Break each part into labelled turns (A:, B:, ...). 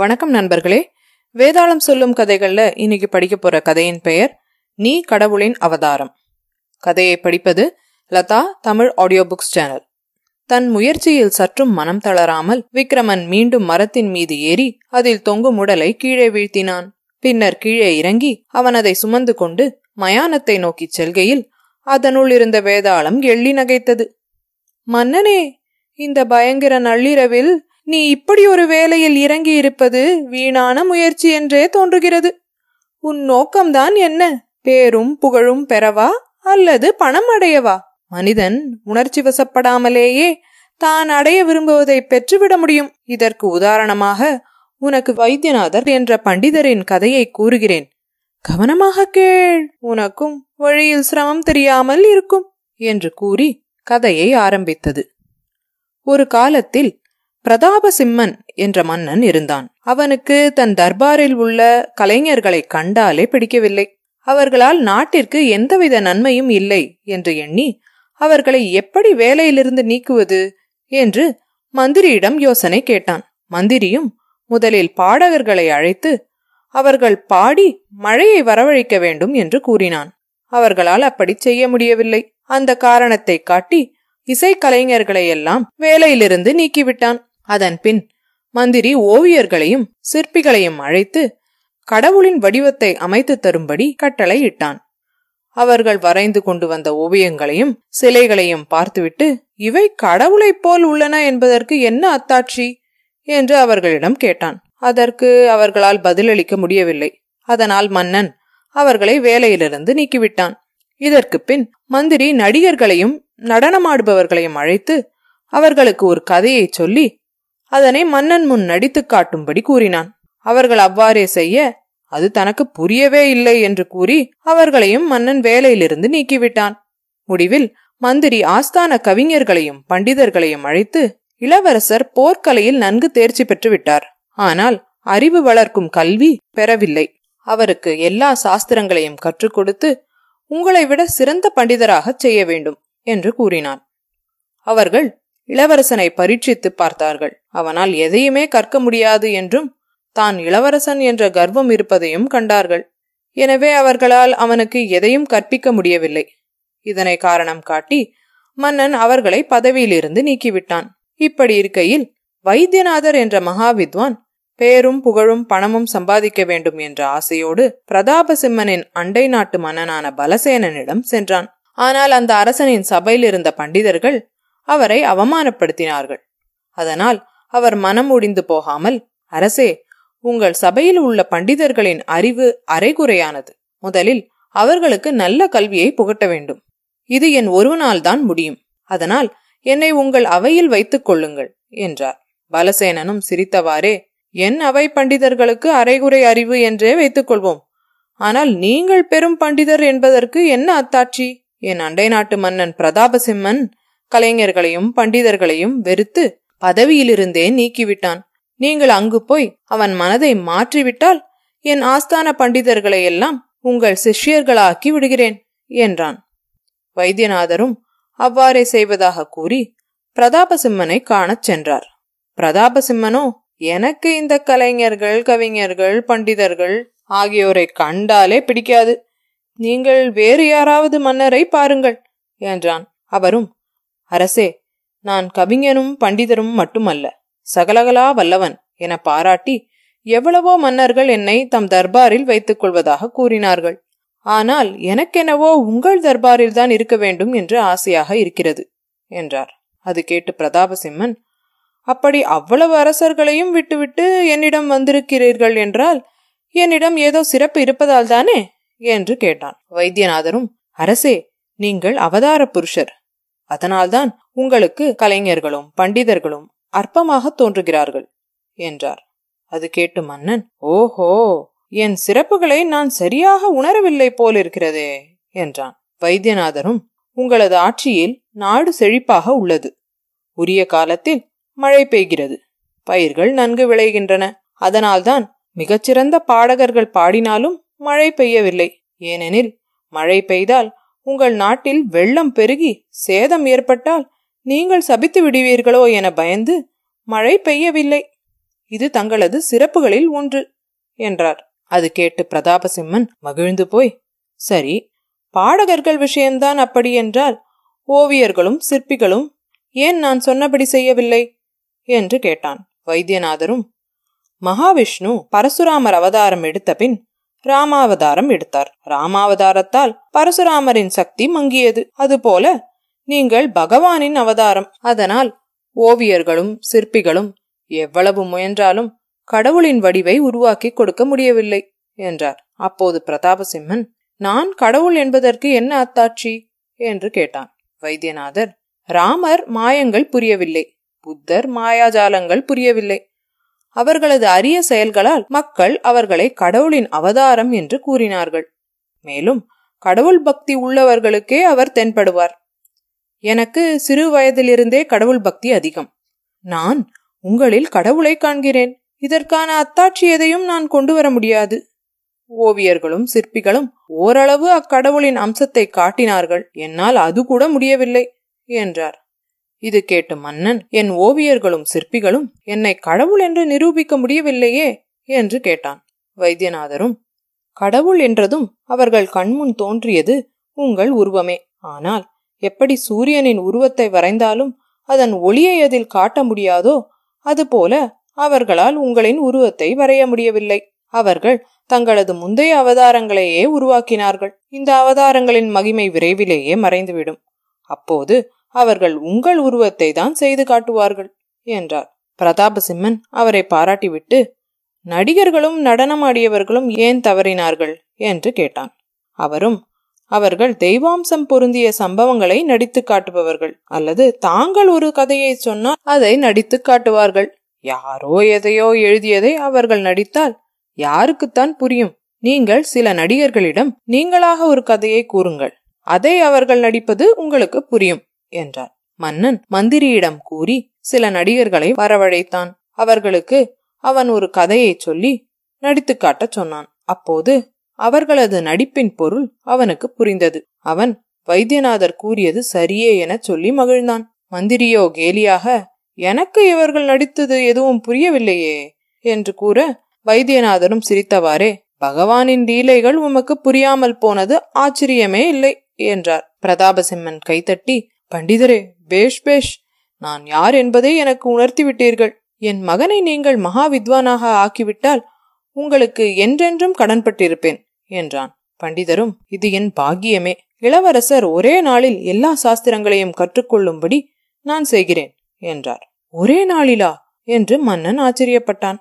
A: வணக்கம் நண்பர்களே. வேதாளம் சொல்லும் கதைகள்ல இன்னைக்கு படிக்க போற கதையின் பெயர் நீ கடவுளின் அவதாரம். கதையை படிப்பது Latha Tamil audio books channel தன் முயற்சியில் சற்றும் மனம் தளராமல் விக்ரமன் மீண்டும் மரத்தின் மீது ஏறி அதில் தொங்கும் உடலை கீழே வீழ்த்தினான். பின்னர் கீழே இறங்கி அவன் அதை சுமந்து கொண்டு மயானத்தை நோக்கிச் செல்கையில் அதனுள் இருந்த வேதாளம் எள்ளி நகைத்தது. மன்னனே இந்த பயங்கர நள்ளிரவில் நீ இப்படி ஒரு வேலையில் இறங்கி இருப்பது வீணான முயற்சி என்றே தோன்றுகிறது. உன் நோக்கம்தான் என்ன? பேரும் புகழும் பெறவா அல்லது பணம் அடையவா? மனிதன் உணர்ச்சி வசப்படாமலேயே தான் அடைய விரும்புவதை பெற்றுவிட முடியும். இதற்கு உதாரணமாக உனக்கு வைத்தியநாதர் என்ற பண்டிதரின் கதையை கூறுகிறேன். கவனமாக கேள். உனக்கும் வழியில் சிரமம் தெரியாமல் இருக்கும் என்று கூறி கதையை ஆரம்பித்தது. ஒரு காலத்தில் பிரதாபசிம்மன் என்ற மன்னன் இருந்தான். அவனுக்கு தன் தர்பாரில் உள்ள கலைஞர்களை கண்டாலே பிடிக்கவில்லை. அவர்களால் நாட்டிற்கு எந்தவித நன்மையும் இல்லை என்று எண்ணி அவர்களை எப்படி வேலையிலிருந்து நீக்குவது என்று மந்திரியிடம் யோசனை கேட்டான். மந்திரியும் முதலில் பாடகர்களை அழைத்து அவர்கள் பாடி மழையை வரவழைக்க வேண்டும் என்று கூறினான். அவர்களால் அப்படி செய்ய முடியவில்லை. அந்த காரணத்தை காட்டி இசைக்கலைஞர்களை எல்லாம் வேலையிலிருந்து நீக்கிவிட்டான். அதன் பின் மந்திரி ஓவியர்களையும் சிற்பிகளையும் அழைத்து கடவுளின் வடிவத்தை அமைத்து தரும்படி கட்டளையிட்டான் அவர்கள் வரைந்து கொண்டு வந்த ஓவியங்களையும் சிலைகளையும் பார்த்துவிட்டு இவை கடவுளைப் போல் உள்ளன என்பதற்கு என்ன அத்தாட்சி? என்று அவர்களிடம் கேட்டான். அதற்கு அவர்களால் பதிலளிக்க முடியவில்லை. அதனால் மன்னன் அவர்களை வேலையிலிருந்து நீக்கிவிட்டான். இதற்கு பின் மந்திரி நடிகர்களையும் நடனமாடுபவர்களையும் அழைத்து அவர்களுக்கு ஒரு கதையை சொல்லி அதனை மன்னன் முன் நடித்து காட்டும்படி கூறினான். அவர்கள் அவ்வாறே செய்ய அது தனக்கு புரியவே இல்லை என்று கூறி அவர்களையும் மன்னன் வேலையிலிருந்து நீக்கிவிட்டான். முடிவில் மந்திரி ஆஸ்தான கவிஞர்களையும் பண்டிதர்களையும் அழைத்து இளவரசர் போர்க்கலையில் நன்கு தேர்ச்சி பெற்று விட்டார் ஆனால் அறிவு வளர்க்கும் கல்வி பெறவில்லை. அவருக்கு எல்லா சாஸ்திரங்களையும் கற்றுக் கொடுத்து உங்களை விட சிறந்த பண்டிதராக செய்ய வேண்டும் என்று கூறினான். அவர்கள் இளவரசனை பரீட்சித்து பார்த்தார்கள். அவனால் எதையுமே கற்க முடியாது என்றும் தான் இளவரசன் என்ற கர்வம் இருப்பதையும் கண்டார்கள். எனவே அவர்களால் அவனுக்கு எதையும் கற்பிக்க முடியவில்லை. இதனை காரணம் காட்டி மன்னன் அவர்களை பதவியிலிருந்து நீக்கிவிட்டான். இப்படி இருக்கையில் வைத்தியநாதர் என்ற மகாவித்வான் பேரும் புகழும் பணமும் சம்பாதிக்க வேண்டும் என்ற ஆசையோடு பிரதாபசிம்மனின் அண்டை நாட்டு மன்னனான பலசேனனிடம் சென்றான். ஆனால் அந்த அரசனின் சபையில் இருந்த பண்டிதர்கள் அவரை அவமானப்படுத்தினார்கள். அதனால் அவர் மனம் ஒடிந்து போகாமல் அரசே உங்கள் சபையில் உள்ள பண்டிதர்களின் அறிவு அரைகுறையானது. முதலில் அவர்களுக்கு நல்ல கல்வியை புகட்ட வேண்டும். இது என் ஒருவனால் தான் முடியும். அதனால் என்னை உங்கள் அவையில் வைத்துக் கொள்ளுங்கள் என்றார். பலசேனனும் சிரித்தவாறே என் அவை பண்டிதர்களுக்கு அரைகுறை அறிவு என்றே வைத்துக் கொள்வோம். ஆனால் நீங்கள் பெரும் பண்டிதர் என்பதற்கு என்ன அத்தாட்சி? என் அண்டை நாட்டு மன்னன் பிரதாபசிம்மன் கலைஞர்களையும் பண்டிதர்களையும் வெறுத்து பதவியிலிருந்தே நீக்கிவிட்டான். நீங்கள் அங்கு போய் அவன் மனதை மாற்றிவிட்டால் என் ஆஸ்தான பண்டிதர்களை எல்லாம் உங்கள் சிஷ்யர்களாக்கி விடுகிறேன் என்றான். வைத்தியநாதரும் அவ்வாறே செய்வதாக கூறி பிரதாபசிம்மனை காணச் சென்றார். பிரதாபசிம்மனோ எனக்கு இந்த கலைஞர்கள் கவிஞர்கள் பண்டிதர்கள் ஆகியோரை கண்டாலே பிடிக்காது. நீங்கள் வேறு யாராவது மன்னரை பாருங்கள் என்றான். அவரும் அரசே நான் கவிஞனும் பண்டிதரும் மட்டுமல்ல சகலகலா வல்லவன் என பாராட்டி எவ்வளவோ மன்னர்கள் என்னை தம் தர்பாரில் வைத்துக் கொள்வதாக கூறினார்கள். ஆனால் எனக்கெனவோ உங்கள் தர்பாரில் தான் இருக்க வேண்டும் என்று ஆசையாக இருக்கிறது என்றார். அது கேட்டு பிரதாபசிம்மன் அப்படி அவ்வளவு அரசர்களையும் விட்டுவிட்டு என்னிடம் வந்திருக்கிறீர்கள் என்றால் என்னிடம் ஏதோ சிறப்பு இருப்பதால் தானே? என்று கேட்டான். வைத்தியநாதரும் அரசே நீங்கள் அவதார புருஷர். அதனால்தான் உங்களுக்கு கலைஞர்களும் பண்டிதர்களும் அற்பமாக தோன்றுகிறார்கள் என்றார். அது கேட்டு மன்னன் ஓஹோ என் சிறப்புகளை நான் சரியாக உணரவில்லை போலிருக்கிறதே என்றான். வைத்தியநாதரும் உங்களது ஆட்சியில் நாடு செழிப்பாக உள்ளது. உரிய காலத்தில் மழை பெய்கிறது. பயிர்கள் நன்கு விளைகின்றன. அதனால்தான் மிகச்சிறந்த பாடகர்கள் பாடினாலும் மழை பெய்யவில்லை. ஏனெனில் மழை பெய்தால் உங்கள் நாட்டில் வெள்ளம் பெருகி சேதம் ஏற்பட்டால் நீங்கள் சபித்து விடுவீர்களோ என பயந்து மழை பெய்யவில்லை. இது தங்களது சிறப்புகளில் ஒன்று என்றார். அது கேட்டு பிரதாபசிம்மன் மகிழ்ந்து போய் சரி பாடகர்கள் விஷயம்தான் அப்படி என்றால் ஓவியர்களும் சிற்பிகளும் ஏன் நான் சொன்னபடி செய்யவில்லை? என்று கேட்டான். வைத்தியநாதரும் மகாவிஷ்ணு பரசுராமர் அவதாரம் எடுத்த பின் ராமாவதாரம் எடுத்தார். ராமாவதாரத்தால் பரசுராமரின் சக்தி மங்கியது. அதுபோல நீங்கள் பகவானின் அவதாரம். அதனால் ஓவியர்களும் சிற்பிகளும் எவ்வளவு முயன்றாலும் கடவுளின் வடிவை உருவாக்கி கொடுக்க முடியவில்லை என்றார். அப்போது பிரதாபசிம்மன் நான் கடவுள் என்பதற்கு என்ன அத்தாட்சி? என்று கேட்டான். வைத்தியநாதர் ராமர் மாயங்கள் புரியவில்லை புத்தர் மாயாஜாலங்கள் புரியவில்லை அவர்களது அரிய செயல்களால் மக்கள் அவர்களை கடவுளின் அவதாரம் என்று கூறினார்கள். மேலும் கடவுள் பக்தி உள்ளவர்களுக்கே அவர் தென்படுவார். எனக்கு சிறு வயதிலிருந்தே கடவுள் பக்தி அதிகம். நான் உங்களில் கடவுளை காண்கிறேன். இதற்கான அத்தாட்சி எதையும் நான் கொண்டு வர முடியாது. ஓவியர்களும் சிற்பிகளும் ஓரளவு அக்கடவுளின் அம்சத்தை காட்டினார்கள். என்னால் அது கூட முடியவில்லை என்றார். இது கேட்டு மன்னன் என் ஓவியர்களும் சிற்பிகளும் என்னை கடவுள் என்று நிரூபிக்க முடியவில்லையே என்று கேட்டான். வைத்தியநாதரும் கடவுள் என்றதும் அவர்கள் கண்முன் தோன்றியது உங்கள் உருவமே. ஆனால் எப்படி சூரியனின் உருவத்தை வரைந்தாலும் அதன் ஒளியை அதில் காட்ட முடியாதோ அதுபோல அவர்களால் உங்களின் உருவத்தை வரைய முடியவில்லை. அவர்கள் தங்களது முந்தைய அவதாரங்களையே உருவாக்கினார்கள். இந்த அவதாரங்களின் மகிமை விரைவிலேயே மறைந்துவிடும். அப்போது அவர்கள் உங்கள் உருவத்தை தான் செய்து காட்டுவார்கள் என்றார். பிரதாபசிம்மன் அவரை பாராட்டிவிட்டு நடிகர்களும் நடனமாடியவர்களும் ஏன் தவறினார்கள் என்று கேட்டான். அவரும் அவர்கள் தெய்வாம்சம் பொருந்திய சம்பவங்களை நடித்து காட்டுபவர்கள் அல்லது தாங்கள் ஒரு கதையை சொன்னால் அதை நடித்து காட்டுவார்கள். யாரோ எதையோ எழுதியதை அவர்கள் நடித்தால் யாருக்குத்தான் புரியும். நீங்கள் சில நடிகர்களிடம் நீங்களாக ஒரு கதையை கூறுங்கள். அதை அவர்கள் நடிப்பது உங்களுக்கு புரியும். என்றார் மன்னன் மந்திரியிடம் கூறி சில நடிகர்களை வரவழைத்தான். அவர்களுக்கு அவன் ஒரு கதையை சொல்லி நடித்து காட்டச் சொன்னான். அப்போது அவர்களது நடிப்பின் பொருள் அவனுக்கு புரிந்தது. அவன் வைத்தியநாதர் கூறியது சரியே என சொல்லி மகிழ்ந்தான். மந்திரியோ கேலியாக எனக்கு இவர்கள் நடித்தது எதுவும் புரியவில்லையே என்று கூற வைத்தியநாதரும் சிரித்தவாறே பகவானின் லீலைகள் உமக்கு புரியாமல் போனது ஆச்சரியமே இல்லை என்றார். பிரதாபசிம்மன் கைத்தட்டி பண்டிதரே பேஷ் பேஷ். நான் யார் என்பதை எனக்கு உணர்த்தி விட்டீர்கள். என் மகனை நீங்கள் மகா வித்வானாக ஆக்கிவிட்டால் உங்களுக்கு என்றென்றும் கடன்பட்டிருப்பேன் என்றான். பண்டிதரும் இது என் பாக்கியமே. இளவரசர் ஒரே நாளில் எல்லா சாஸ்திரங்களையும் கற்றுக்கொள்ளும்படி நான் செய்கிறேன் என்றார். ஒரே நாளிலா? என்று மன்னன் ஆச்சரியப்பட்டான்.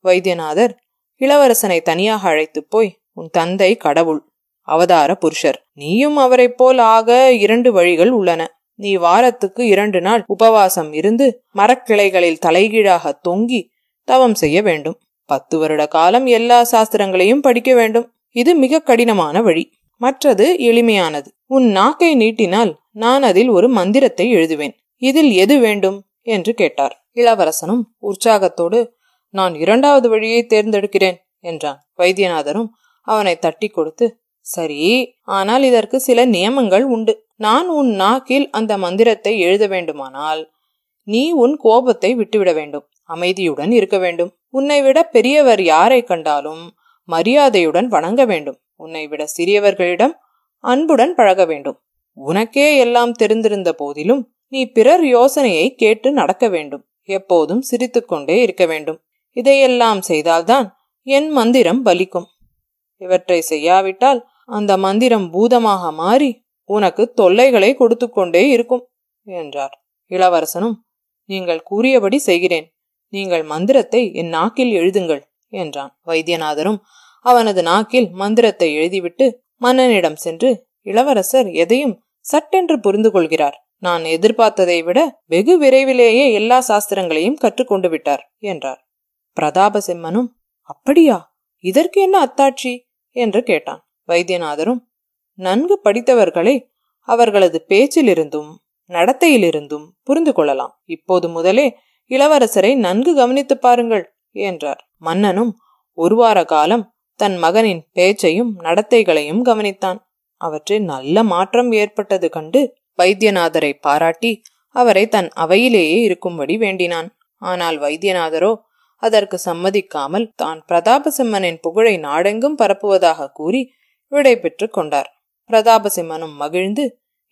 A: வைத்தியநாதர் இளவரசனை தனியாக அழைத்துப் போய் உன் தந்தை கடவுள் அவதார புருஷர். நீயும் அவரை போல் ஆக இரண்டு வழிகள் உள்ளன. நீ வாரத்துக்கு இரண்டு நாள் உபவாசம் இருந்து மரக்கிளைகளில் தலைகீழாக தொங்கி தவம் செய்ய வேண்டும். பத்து வருட காலம் எல்லா சாஸ்திரங்களையும் படிக்க வேண்டும். இது மிக கடினமான வழி. மற்றது எளிமையானது. உன் நாக்கை நீட்டினால் நான் அதில் ஒரு மந்திரத்தை எழுதுவேன். இதில் எது வேண்டும்? என்று கேட்டார். இளவரசனும் உற்சாகத்தோடு நான் இரண்டாவது வழியை தேர்ந்தெடுக்கிறேன் என்றான். வைத்தியநாதரும் அவனை தட்டி கொடுத்து சரி ஆனால் இதற்கு சில நியமங்கள் உண்டு. நான் உன் நாக்கில் அந்த மந்திரத்தை எழுத வேண்டுமானால் நீ உன் கோபத்தை விட்டுவிட வேண்டும். அமைதியுடன் இருக்க வேண்டும். உன்னை விட பெரியவர் யாரை கண்டாலும் மரியாதையுடன் வணங்க வேண்டும். உன்னை விட சிறியவர்களிடம் அன்புடன் பழக வேண்டும். உனக்கே எல்லாம் தெரிந்திருந்த போதிலும் நீ பிறர் யோசனையை கேட்டு நடக்க வேண்டும். எப்போதும் சிரித்துக்கொண்டே இருக்க வேண்டும். இதையெல்லாம் செய்தால்தான் என் மந்திரம் பலிக்கும். இவற்றை செய்யாவிட்டால் அந்த மந்திரம் பூதமாக மாறி உனக்கு தொல்லைகளை கொடுத்து கொண்டே இருக்கும் என்றார். இளவரசனும் நீங்கள் கூறியபடி செய்கிறேன். நீங்கள் மந்திரத்தை என் நாக்கில் எழுதுங்கள் என்றான். வைத்தியநாதரும் அவனது நாக்கில் மந்திரத்தை எழுதிவிட்டு மன்னனிடம் சென்று இளவரசர் எதையும் சட்டென்று புரிந்து கொள்கிறார். நான் எதிர்பார்த்ததை விட வெகு விரைவிலேயே எல்லா சாஸ்திரங்களையும் கற்றுக்கொண்டு விட்டார் என்றார். பிரதாபசிம்மனும் அப்படியா? இதற்கு என்ன அத்தாட்சி? என்று கேட்டான். வைத்தியநாதரும் நன்கு படித்தவர்களை அவர்களது பேச்சிலிருந்தும் நடத்தையிலிருந்தும் புரிந்து கொள்ளலாம். இப்போது முதலே இளவரசரை நன்கு கவனித்து பாருங்கள் என்றார். மன்னனும் ஒரு வார காலம் தன் மகனின் பேச்சையும் நடத்தைகளையும் கவனித்தான். அவற்றில் நல்ல மாற்றம் ஏற்பட்டது கண்டு வைத்தியநாதரை பாராட்டி அவரை தன் அவையிலேயே இருக்கும்படி வேண்டினான். ஆனால் வைத்தியநாதரோ அதற்கு சம்மதிக்காமல் தான் பிரதாபசிம்மனின் புகழை நாடெங்கும் பரப்புவதாக கூறி விடை பெற்று கொண்டார். பிரதாபசிம்மனும் மகிழ்ந்து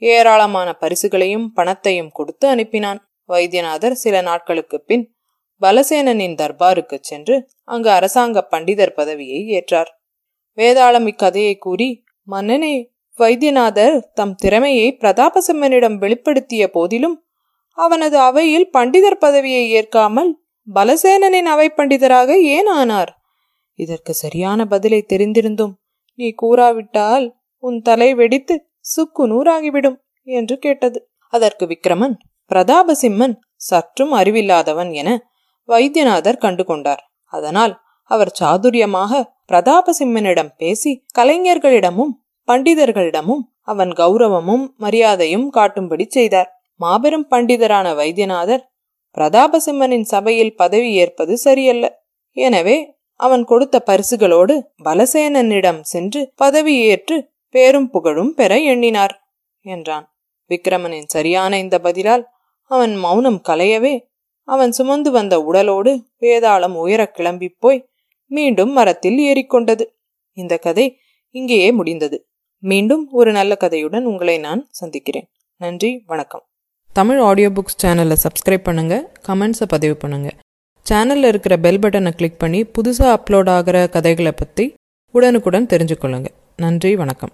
A: ஏராளமான பரிசுகளையும் பணத்தையும் கொடுத்து அனுப்பினான். வைத்தியநாதர் சில நாட்களுக்கு பின் பலசேனனின் தர்பாருக்கு சென்று அங்கு அரசாங்க பண்டிதர் பதவியை ஏற்றார். வேதாளம் இக்கதையை கூறி மன்னனே வைத்தியநாதர் தம் திறமையை பிரதாபசிம்மனிடம் வெளிப்படுத்திய போதிலும் அவனது அவையில் பண்டிதர் பதவியை ஏற்காமல் பலசேனனின் அவை பண்டிதராக ஏன் ஆனார்? இதற்கு சரியான பதிலை தெரிந்திருந்தும் நீ கூறாவிட்டால் உன் தலை வெடித்து சுக்கு நூறாகிவிடும் என்று கேட்டது. அதற்கு விக்ரமன் பிரதாபசிம்மன் சற்றும் அறிவில்லாதவன் என வைத்தியநாதர் கண்டுகொண்டார். அதனால் அவர் சாதுரியமாக பிரதாபசிம்மனிடம் பேசி கலைஞர்களிடமும் பண்டிதர்களிடமும் அவன் கௌரவமும் மரியாதையும் காட்டும்படி செய்தார். மாபெரும் பண்டிதரான வைத்தியநாதர் பிரதாபசிம்மனின் சபையில் பதவி ஏற்பது சரியல்ல. எனவே அவன் கொடுத்த பரிசுகளோடு பலசேனனிடம் சென்று பதவியேற்று பேரும் புகழும் பெற எண்ணினார் என்றான். விக்ரமனின் சரியான இந்த பதிலால் அவன் மௌனம் கலையவே அவன் சுமந்து வந்த உடலோடு வேதாளம் உயர கிளம்பி போய் மீண்டும் மரத்தில் ஏறிக்கொண்டது. இந்த கதை இங்கேயே முடிந்தது. மீண்டும் ஒரு நல்ல கதையுடன் உங்களை நான் சந்திக்கிறேன். நன்றி வணக்கம். தமிழ் ஆடியோ புக்ஸ் சேனலை சப்ஸ்கிரைப் பண்ணுங்கள் கமெண்ட்ஸை பதிவு பண்ணுங்கள் சேனலில் இருக்கிற பெல் பட்டனை கிளிக் பண்ணி புதுசாக அப்லோட் ஆகிற கதைகளை பற்றி உடனுக்குடன் தெரிஞ்சுக்கொள்ளுங்க. நன்றி வணக்கம்.